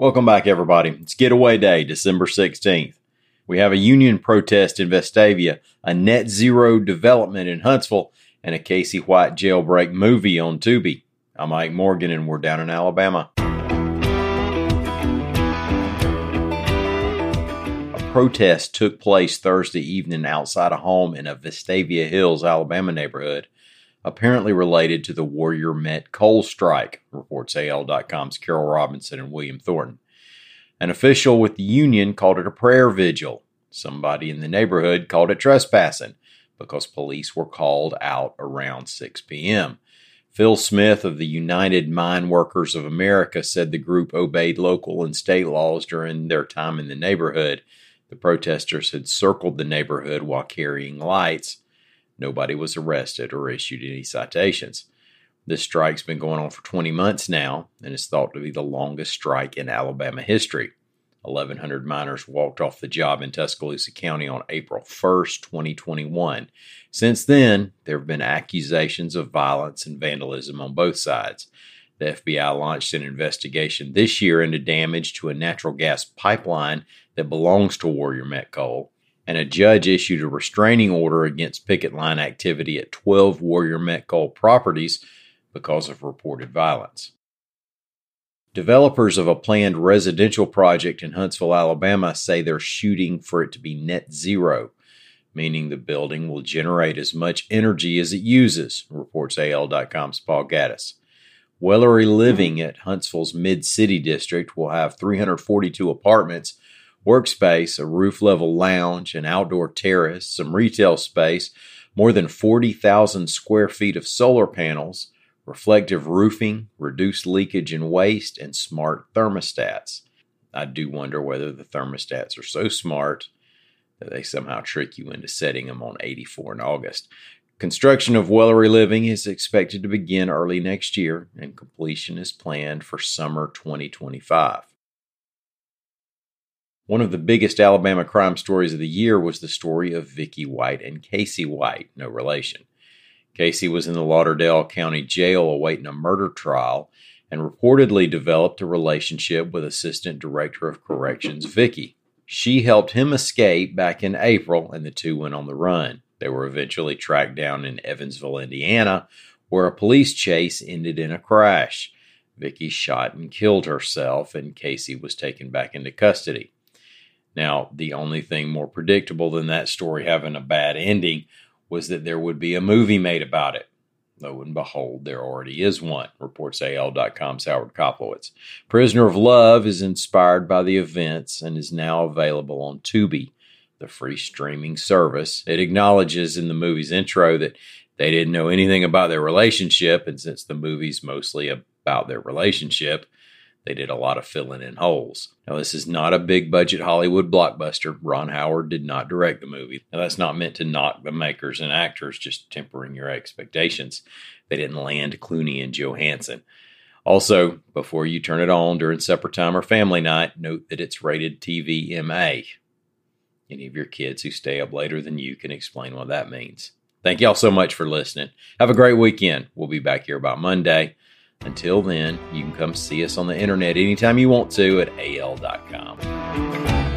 Welcome back, everybody. It's Getaway Day, December 16th. We have a union protest in Vestavia, a net zero development in Huntsville, and a Casey White jailbreak movie on Tubi. I'm Mike Morgan, and we're down in Alabama. A protest took place Thursday evening outside a home in a Vestavia Hills, Alabama neighborhood apparently related to the Warrior Met coal strike, reports AL.com's Carol Robinson and William Thornton. An official with the union called it a prayer vigil. Somebody in the neighborhood called it trespassing because police were called out around 6 p.m. Phil Smith of the United Mine Workers of America said the group obeyed local and state laws during their time in the neighborhood. The protesters had circled the neighborhood while carrying lights Nobody was arrested or issued any citations. This strike's been going on for 20 months now and is thought to be the longest strike in Alabama history. 1,100 miners walked off the job in Tuscaloosa County on April 1st, 2021. Since then, there have been accusations of violence and vandalism on both sides. The FBI launched an investigation this year into damage to a natural gas pipeline that belongs to Warrior Met Coal and a judge issued a restraining order against picket line activity at 12 Warrior Met Coal properties because of reported violence. Developers of a planned residential project in Huntsville, Alabama say they're shooting for it to be net zero, meaning the building will generate as much energy as it uses, reports AL.com's Paul Gattis. Wellery Living at Huntsville's Mid City District will have 342 apartments workspace, a roof level lounge, an outdoor terrace, some retail space, more than 40,000 square feet of solar panels, reflective roofing, reduced leakage and waste, and smart thermostats. I do wonder whether the thermostats are so smart that they somehow trick you into setting them on 84 in August. Construction of Wellery Living is expected to begin early next year, and completion is planned for summer 2025. One of the biggest Alabama crime stories of the year was the story of Vicky White and Casey White, no relation. Casey was in the Lauderdale County Jail awaiting a murder trial and reportedly developed a relationship with Assistant Director of Corrections Vicky. She helped him escape back in April, and the two went on the run. They were eventually tracked down in Evansville, Indiana, where a police chase ended in a crash. Vicky shot and killed herself, and Casey was taken back into custody. Now, the only thing more predictable than that story having a bad ending was that there would be a movie made about it. Lo and behold, there already is one, reports AL.com's Howard Koplowitz. Prisoner of Love is inspired by the events and is now available on Tubi, the free streaming service. It acknowledges in the movie's intro that they didn't know anything about their relationship, and since the movie's mostly about their relationship, they did a lot of filling in holes. Now, this is not a big budget Hollywood blockbuster. Ron Howard did not direct the movie. Now, that's not meant to knock the makers and actors, just tempering your expectations. They didn't land Clooney and Johansson. Also, before you turn it on during supper time or family night, note that it's rated TV MA. Any of your kids who stay up later than you can explain what that means. Thank y'all so much for listening. Have a great weekend. We'll be back here about Monday. Until then, you can come see us on the internet anytime you want to at al.com.